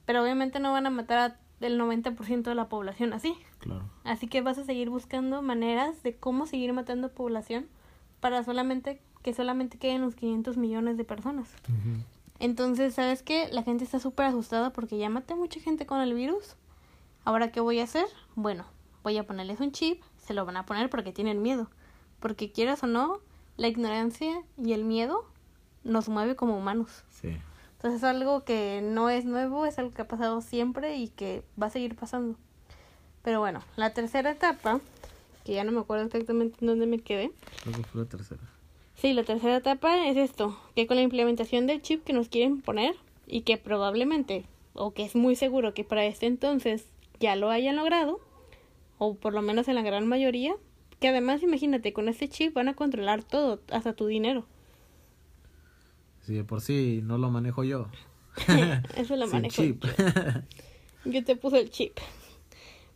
pero obviamente no van a matar a el 90% de la población así. Claro. Así que vas a seguir buscando maneras de cómo seguir matando población para solamente que solamente queden los 500 millones de personas. Entonces, ¿sabes qué? La gente está súper asustada porque ya maté mucha gente con el virus. Ahora, ¿qué voy a hacer? Bueno, voy a ponerles un chip, se lo van a poner porque tienen miedo. Porque quieras o no, la ignorancia y el miedo nos mueve como humanos. Sí. Entonces es algo que no es nuevo, es algo que ha pasado siempre y que va a seguir pasando. Pero bueno, la tercera etapa, que ya no me acuerdo exactamente en dónde me quedé. Que fue la tercera. Sí, la tercera etapa es esto, que con la implementación del chip que nos quieren poner, y que probablemente, o que es muy seguro que para este entonces ya lo hayan logrado, o por lo menos en la gran mayoría, que además imagínate, con este chip van a controlar todo, hasta tu dinero. Si de por sí no lo manejo yo. Eso lo Sin manejo. chip. Yo. Yo te puse el chip.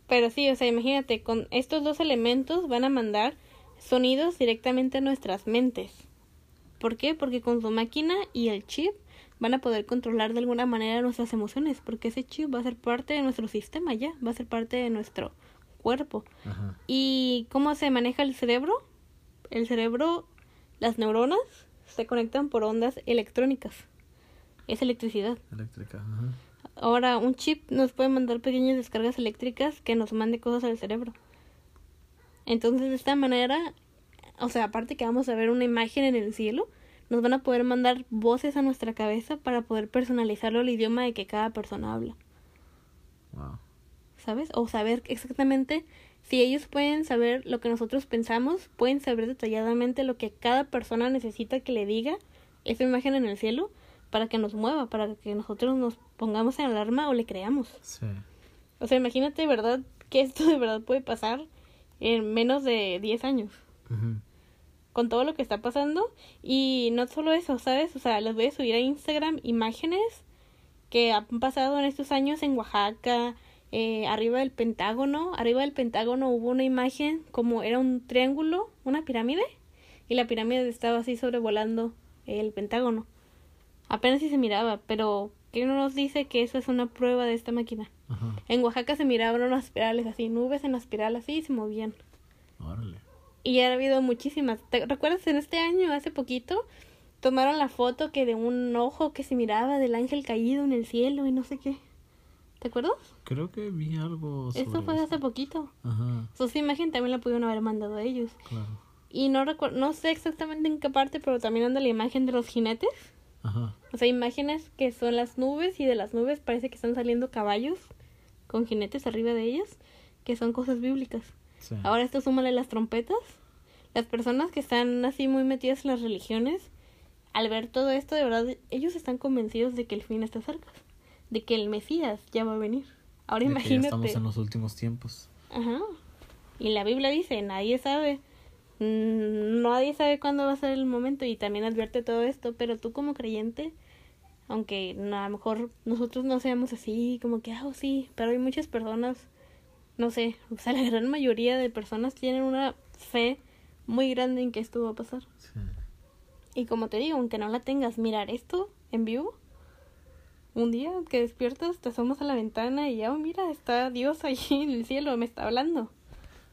Pero sí, o sea, imagínate, con estos dos elementos van a mandar sonidos directamente a nuestras mentes. ¿Por qué? Porque con su máquina y el chip van a poder controlar de alguna manera nuestras emociones, porque ese chip va a ser parte de nuestro sistema ya, va a ser parte de nuestro cuerpo. Ajá. ¿Y cómo se maneja el cerebro? El cerebro, las neuronas se conectan por ondas electrónicas. Es electricidad. Eléctrica. Ajá. Ahora, un chip nos puede mandar pequeñas descargas eléctricas que nos mande cosas al cerebro. Entonces, de esta manera, o sea, aparte que vamos a ver una imagen en el cielo, nos van a poder mandar voces a nuestra cabeza para poder personalizarlo al idioma de que cada persona habla. Wow. ¿sabes? O saber exactamente si ellos pueden saber lo que nosotros pensamos, pueden saber detalladamente lo que cada persona necesita que le diga esa imagen en el cielo para que nos mueva, para que nosotros nos pongamos en alarma o le creamos. Sí. O sea, imagínate, ¿verdad? Que esto de verdad puede pasar en menos de 10 años. Con todo lo que está pasando. Y no solo eso, ¿sabes? O sea, les voy a subir a Instagram imágenes que han pasado en estos años en Oaxaca, eh, arriba del Pentágono. Arriba del Pentágono hubo una imagen como era un triángulo, una pirámide, y la pirámide estaba así sobrevolando el Pentágono. Apenas si se miraba, pero ¿qué no nos dice que eso es una prueba de esta máquina? Ajá. En Oaxaca se miraban unas espirales así, nubes en la espiral así y se movían. Órale. Y ya ha habido muchísimas. ¿Te recuerdas en este año, hace poquito, tomaron la foto que de un ojo que se miraba del ángel caído en el cielo y no sé qué? ¿Te acuerdas? Creo que vi algo sobre Eso fue eso. hace poquito. Ajá, So, esa imagen también la pudieron haber mandado ellos. claro. Y no recuerdo, no sé exactamente en qué parte, pero también anda la imagen de los jinetes. Ajá. O sea, imágenes que son las nubes y de las nubes parece que están saliendo caballos con jinetes arriba de ellas, que son cosas bíblicas. Sí. Ahora esto súmale las trompetas. Las personas que están así muy metidas en las religiones, al ver todo esto, de verdad, ellos están convencidos de que el fin está cerca, de que el Mesías ya va a venir. Ahora De que ya imagínate. estamos en los últimos tiempos. Ajá. Y la Biblia dice, nadie sabe. Mm, Nadie sabe cuándo va a ser el momento y también advierte todo esto, pero tú como creyente, aunque no, a lo mejor nosotros no seamos así, como que, ah, oh, sí, pero hay muchas personas, no sé, o sea, la gran mayoría de personas tienen una fe muy grande en que esto va a pasar. Sí. Y como te digo, aunque no la tengas, mirar esto en vivo, un día que despiertas, te asomas a la ventana y ya, oh, mira, está Dios allí en el cielo, me está hablando.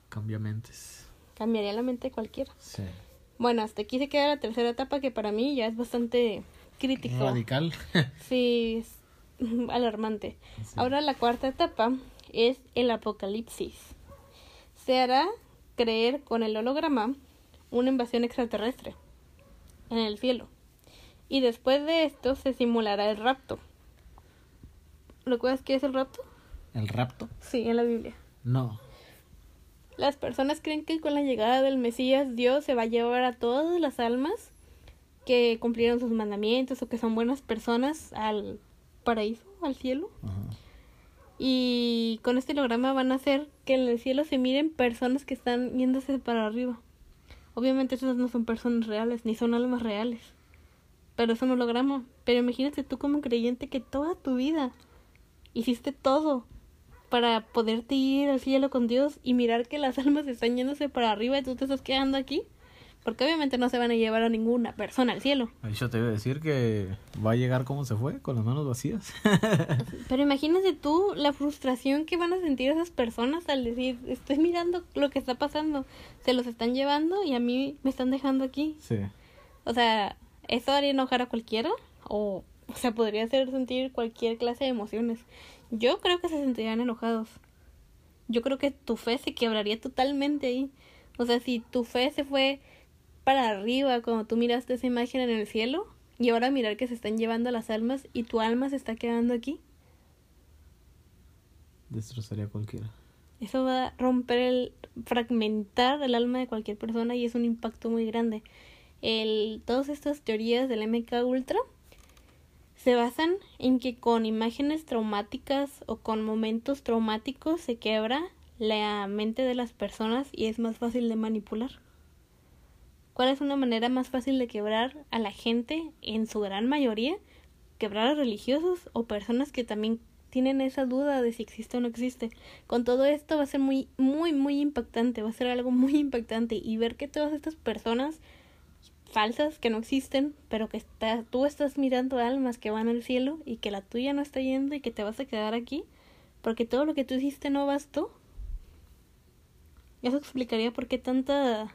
Cambia mentes. Cambiaría la mente de cualquiera. Sí. Bueno, hasta aquí se queda la tercera etapa que para mí ya es bastante crítico. Radical. Sí, es alarmante. Sí. Ahora la cuarta etapa es el apocalipsis. Se hará creer con el holograma una invasión extraterrestre en el cielo. Y después de esto se simulará el rapto. ¿Recuerdas qué es el rapto? ¿El rapto? Sí, en la Biblia. No. Las personas creen que con la llegada del Mesías Dios se va a llevar a todas las almas que cumplieron sus mandamientos o que son buenas personas al paraíso, al cielo. Ajá. Y con este holograma van a hacer que en el cielo se miren personas que están yéndose para arriba. Obviamente esas no son personas reales, ni son almas reales. Pero es un holograma. Pero imagínate tú como creyente que toda tu vida hiciste todo para poderte ir al cielo con Dios y mirar que las almas están yéndose para arriba y tú te estás quedando aquí. Porque obviamente no se van a llevar a ninguna persona al cielo. Yo te iba a decir que va a llegar como se fue, con las manos vacías. Pero imagínate tú la frustración que van a sentir esas personas al decir, estoy mirando lo que está pasando, se los están llevando y a mí me están dejando aquí. sí. O sea, eso haría enojar a cualquiera o, o sea, podría hacer sentir cualquier clase de emociones. Yo creo que se sentirían enojados. Yo creo que tu fe se quebraría totalmente ahí. O sea, si tu fe se fue para arriba cuando tú miraste esa imagen en el cielo y ahora mirar que se están llevando las almas y tu alma se está quedando aquí, Destrozaría a cualquiera. eso va a romper el fragmentar el alma de cualquier persona y es un impacto muy grande. El, todas estas teorías del MK Ultra se basan en que con imágenes traumáticas o con momentos traumáticos se quebra la mente de las personas y es más fácil de manipular. ¿Cuál es una manera más fácil de quebrar a la gente en su gran mayoría? Quebrar a religiosos o personas que también tienen esa duda de si existe o no existe. Con todo esto va a ser muy, muy, muy impactante, va a ser algo muy impactante y ver que todas estas personas falsas que no existen, pero que está, tú estás mirando almas que van al cielo y que la tuya no está yendo y que te vas a quedar aquí porque todo lo que tú hiciste no bastó. Eso explicaría por qué tanta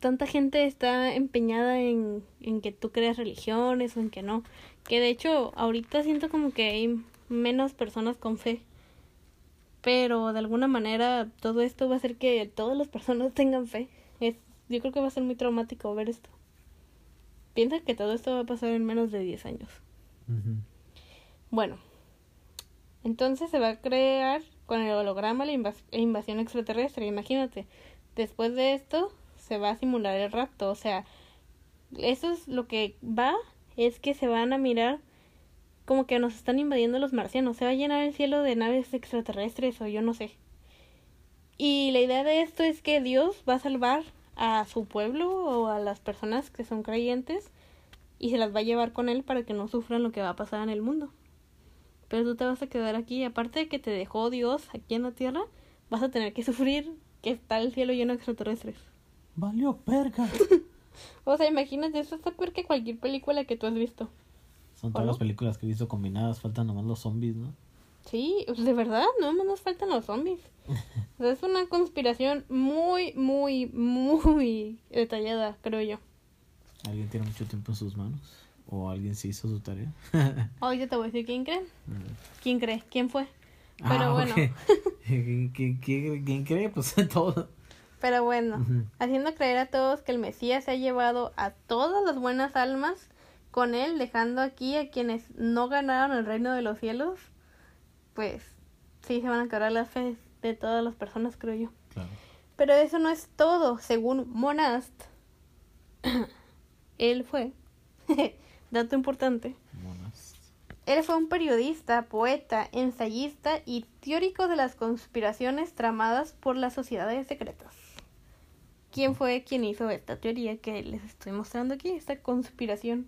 tanta gente está empeñada en, en que tú creas religiones o en que no. Que de hecho ahorita siento como que hay menos personas con fe. Pero de alguna manera todo esto va a hacer que todas las personas tengan fe. Yo creo que va a ser muy traumático ver esto. Piensa que todo esto va a pasar en menos de 10 años. Bueno, entonces se va a crear con el holograma la invasión extraterrestre. Imagínate, después de esto se va a simular el rapto. O sea, eso es lo que va, es que se van a mirar como que nos están invadiendo los marcianos. Se va a llenar el cielo de naves extraterrestres o yo no sé. Y la idea de esto es que Dios va a salvar a su pueblo o a las personas que son creyentes y se las va a llevar con él para que no sufran lo que va a pasar en el mundo. Pero tú te vas a quedar aquí, aparte de que te dejó Dios aquí en la tierra, vas a tener que sufrir que está el cielo lleno de extraterrestres. Valió perga. o sea, imagínate, eso es peor que cualquier película que tú has visto. Son todas las películas que he visto combinadas, faltan nomás los zombies, ¿no? Sí, de verdad, no nos faltan los zombies. o sea, es una conspiración muy, muy, muy detallada, creo yo. ¿Alguien tiene mucho tiempo en sus manos? ¿O alguien se hizo su tarea? Hoy te voy a decir quién cree. ¿Quién cree? ¿Quién fue? Pero ah, bueno. ¿Quién, cree? Pues todo. Pero bueno, haciendo creer a todos que el Mesías se ha llevado a todas las buenas almas con él, dejando aquí a quienes no ganaron el reino de los cielos, pues sí se van a cargar las fe de todas las personas, creo yo. Claro. Pero eso no es todo, según Monast. él fue, dato importante, Monast. él fue un periodista, poeta, ensayista y teórico de las conspiraciones tramadas por las sociedades secretas quién fue quien hizo esta teoría que les estoy mostrando aquí, esta conspiración.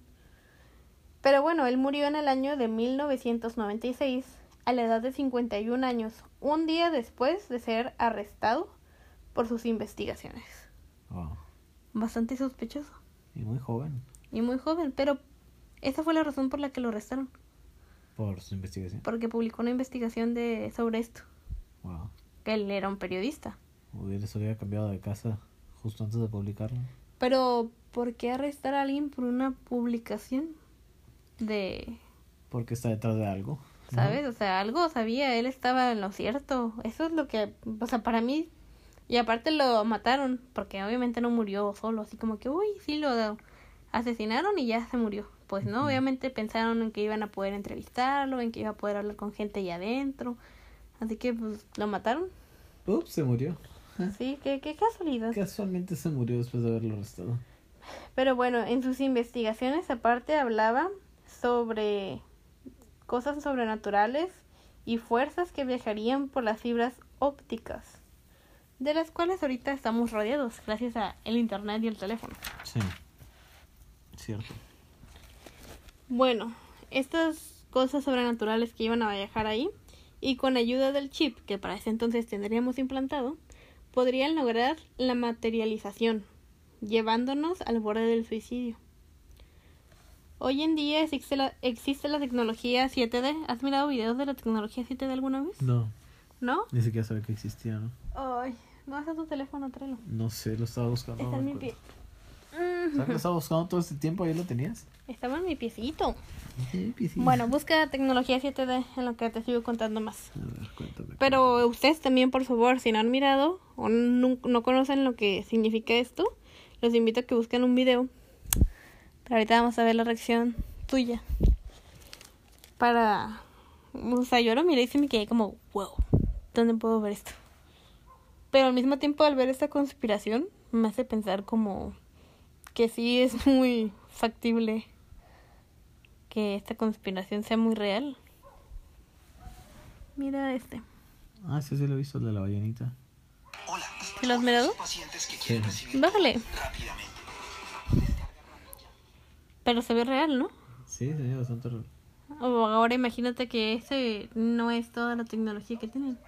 Pero bueno, él murió en el año de 1996, a la edad de 51 años, un día después de ser arrestado por sus investigaciones. Bastante sospechoso. Y muy joven. Y muy joven, pero esa fue la razón por la que lo arrestaron. ¿Por su investigación? Porque publicó una investigación de sobre esto. Que él era un periodista. Hubiera, se hubiera cambiado de casa justo antes de publicarlo. Pero, ¿por qué arrestar a alguien por una publicación de... Porque está detrás de algo. ¿Sabes? O sea, algo sabía, él estaba en lo cierto. Eso es lo que, o sea, para mí... Y aparte lo mataron, porque obviamente no murió solo, así como que, uy, sí lo asesinaron y ya se murió. Pues no, obviamente pensaron en que iban a poder entrevistarlo, en que iba a poder hablar con gente allá adentro. Así que, pues, lo mataron. Ups, se murió. Sí, qué, qué casualidad. Casualmente se murió después de haberlo arrestado. Pero bueno, en sus investigaciones aparte hablaba sobre cosas sobrenaturales y fuerzas que viajarían por las fibras ópticas, de las cuales ahorita estamos rodeados gracias a el internet y el teléfono. Sí, cierto. Bueno, estas cosas sobrenaturales que iban a viajar ahí y con ayuda del chip que para ese entonces tendríamos implantado, podrían lograr la materialización, llevándonos al borde del suicidio. Hoy en día existe la, existe la tecnología 7D. ¿Has mirado videos de la tecnología 7D alguna vez? No. ¿No? Ni siquiera sabía que existía, ¿no? Ay, ¿no a tu teléfono? Tráelo. No sé, lo estaba buscando. Está en mi pie. ¿Sabes que lo estaba buscando todo este tiempo? ¿Ahí lo tenías? Estaba en mi piecito. Bueno, busca tecnología 7D en lo que te sigo contando más. A ver, cuéntame. Pero ustedes también, por favor, si no han mirado o no, no, conocen lo que significa esto, los invito a que busquen un video. Pero ahorita vamos a ver la reacción tuya. Para... O sea, yo lo miré y se me quedé como, wow, ¿dónde puedo ver esto? Pero al mismo tiempo al ver esta conspiración me hace pensar como que sí es muy factible que esta conspiración sea muy real. Mira este. Ah, sí, sí lo he visto, el de la ballenita. Hola. ¿Te lo has mirado? Sí. Bájale. rápidamente. Pero se ve real, ¿no? Sí, sí, bastante real. O ahora imagínate que ese no es toda la tecnología que tienen.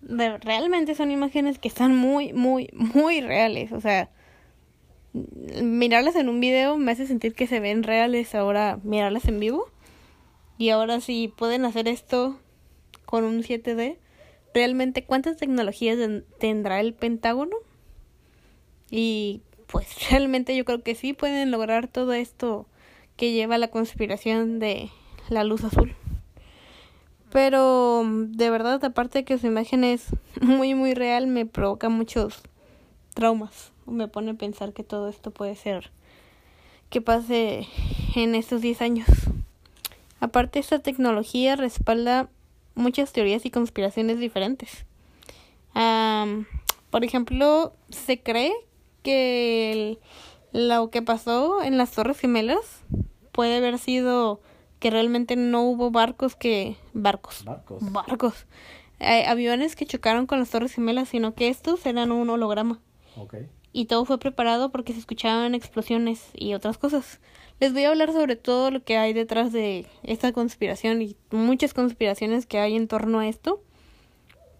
De- realmente son imágenes que están muy, muy, muy reales. O sea, mirarlas en un video me hace sentir que se ven reales ahora mirarlas en vivo. Y ahora si pueden hacer esto con un 7D, realmente cuántas tecnologías ten- tendrá el Pentágono? Y pues realmente yo creo que sí pueden lograr todo esto que lleva la conspiración de la luz azul. Pero de verdad, aparte de que su imagen es muy muy real, me provoca muchos traumas. Me pone a pensar que todo esto puede ser que pase en estos 10 años. Aparte, esta tecnología respalda muchas teorías y conspiraciones diferentes. Am, por ejemplo, se cree que el- lo que pasó en las Torres Gemelas puede haber sido que realmente no hubo barcos que barcos Barcos. barcos eh, aviones que chocaron con las Torres Gemelas, sino que estos eran un holograma y todo fue preparado porque se escuchaban explosiones y otras cosas. Les voy a hablar sobre todo lo que hay detrás de esta conspiración y muchas conspiraciones que hay en torno a esto,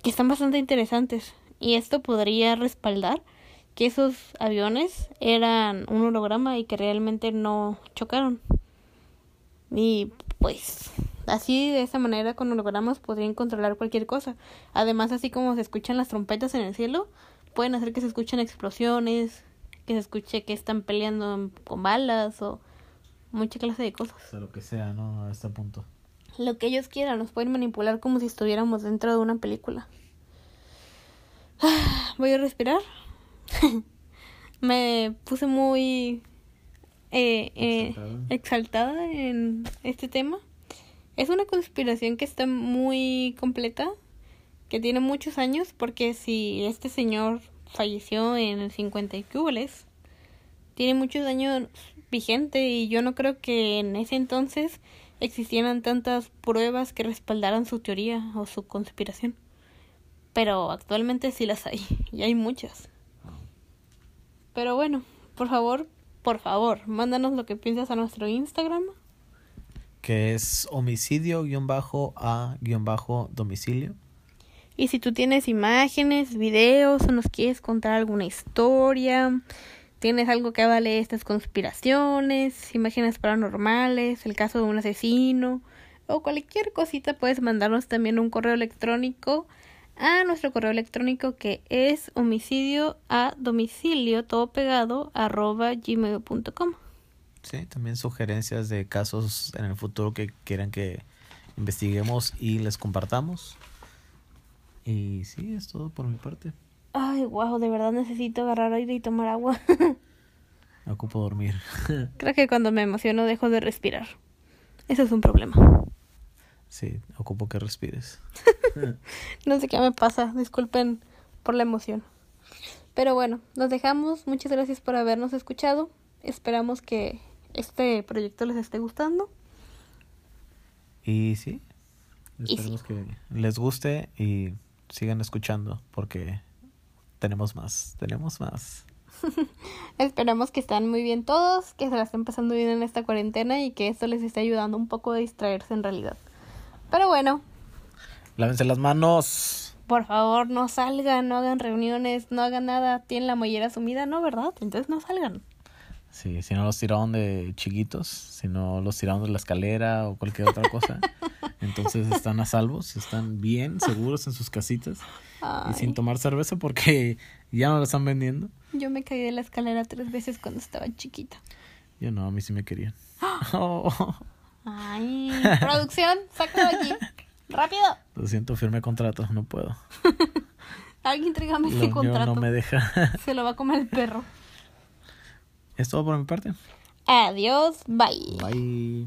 que están bastante interesantes. Y esto podría respaldar que esos aviones eran un holograma y que realmente no chocaron. Y pues así de esa manera con hologramas podrían controlar cualquier cosa. Además, así como se escuchan las trompetas en el cielo, pueden hacer que se escuchen explosiones, que se escuche que están peleando con balas o mucha clase de cosas. O sea, lo que sea, ¿no? A este punto. Lo que ellos quieran, nos pueden manipular como si estuviéramos dentro de una película. Voy a respirar. Me puse muy eh, eh, Exaltada. en este tema. Es una conspiración que está muy completa, que tiene muchos años, porque si este señor falleció en el 50 y cubles, tiene muchos años vigente y yo no creo que en ese entonces existieran tantas pruebas que respaldaran su teoría o su conspiración. Pero actualmente sí las hay, y hay muchas. Pero bueno, por favor, por favor, mándanos lo que piensas a nuestro Instagram. Que es homicidio-a-domicilio. Y si tú tienes imágenes, videos o nos quieres contar alguna historia, tienes algo que vale estas conspiraciones, imágenes paranormales, el caso de un asesino o cualquier cosita, puedes mandarnos también un correo electrónico a nuestro correo electrónico que es homicidio a domicilio todo pegado arroba gmail.com. Sí, también sugerencias de casos en el futuro que quieran que investiguemos y les compartamos. Y sí, es todo por mi parte. Ay, wow, de verdad necesito agarrar aire y tomar agua. Me ocupo dormir. Creo que cuando me emociono dejo de respirar. Eso es un problema. Sí, ocupo que respires. No sé qué me pasa, disculpen por la emoción. Pero bueno, nos dejamos. Muchas gracias por habernos escuchado. Esperamos que este proyecto les esté gustando. Y sí, Y esperemos que les guste y sigan escuchando porque tenemos más, tenemos más. Esperamos que estén muy bien todos, que se la estén pasando bien en esta cuarentena y que esto les esté ayudando un poco a distraerse en realidad. Pero bueno, Lávense las manos. por favor, no salgan, no hagan reuniones, no hagan nada. Tienen la mollera sumida, ¿no? ¿Verdad? Entonces no salgan. Sí, si no los tiraron de chiquitos, si no los tiraron de la escalera o cualquier otra cosa, entonces están a salvo, están bien seguros en sus casitas y Ay, sin tomar cerveza porque ya no la están vendiendo. yo me caí de la escalera tres veces cuando estaba chiquita. Yo no, a mí sí me querían. Oh, Ay, producción, sácalo aquí. Rápido. lo siento, firme contrato, no puedo. Alguien tráigame ese contrato. no me deja. Se lo va a comer el perro. es todo por mi parte. Adiós, bye. Bye.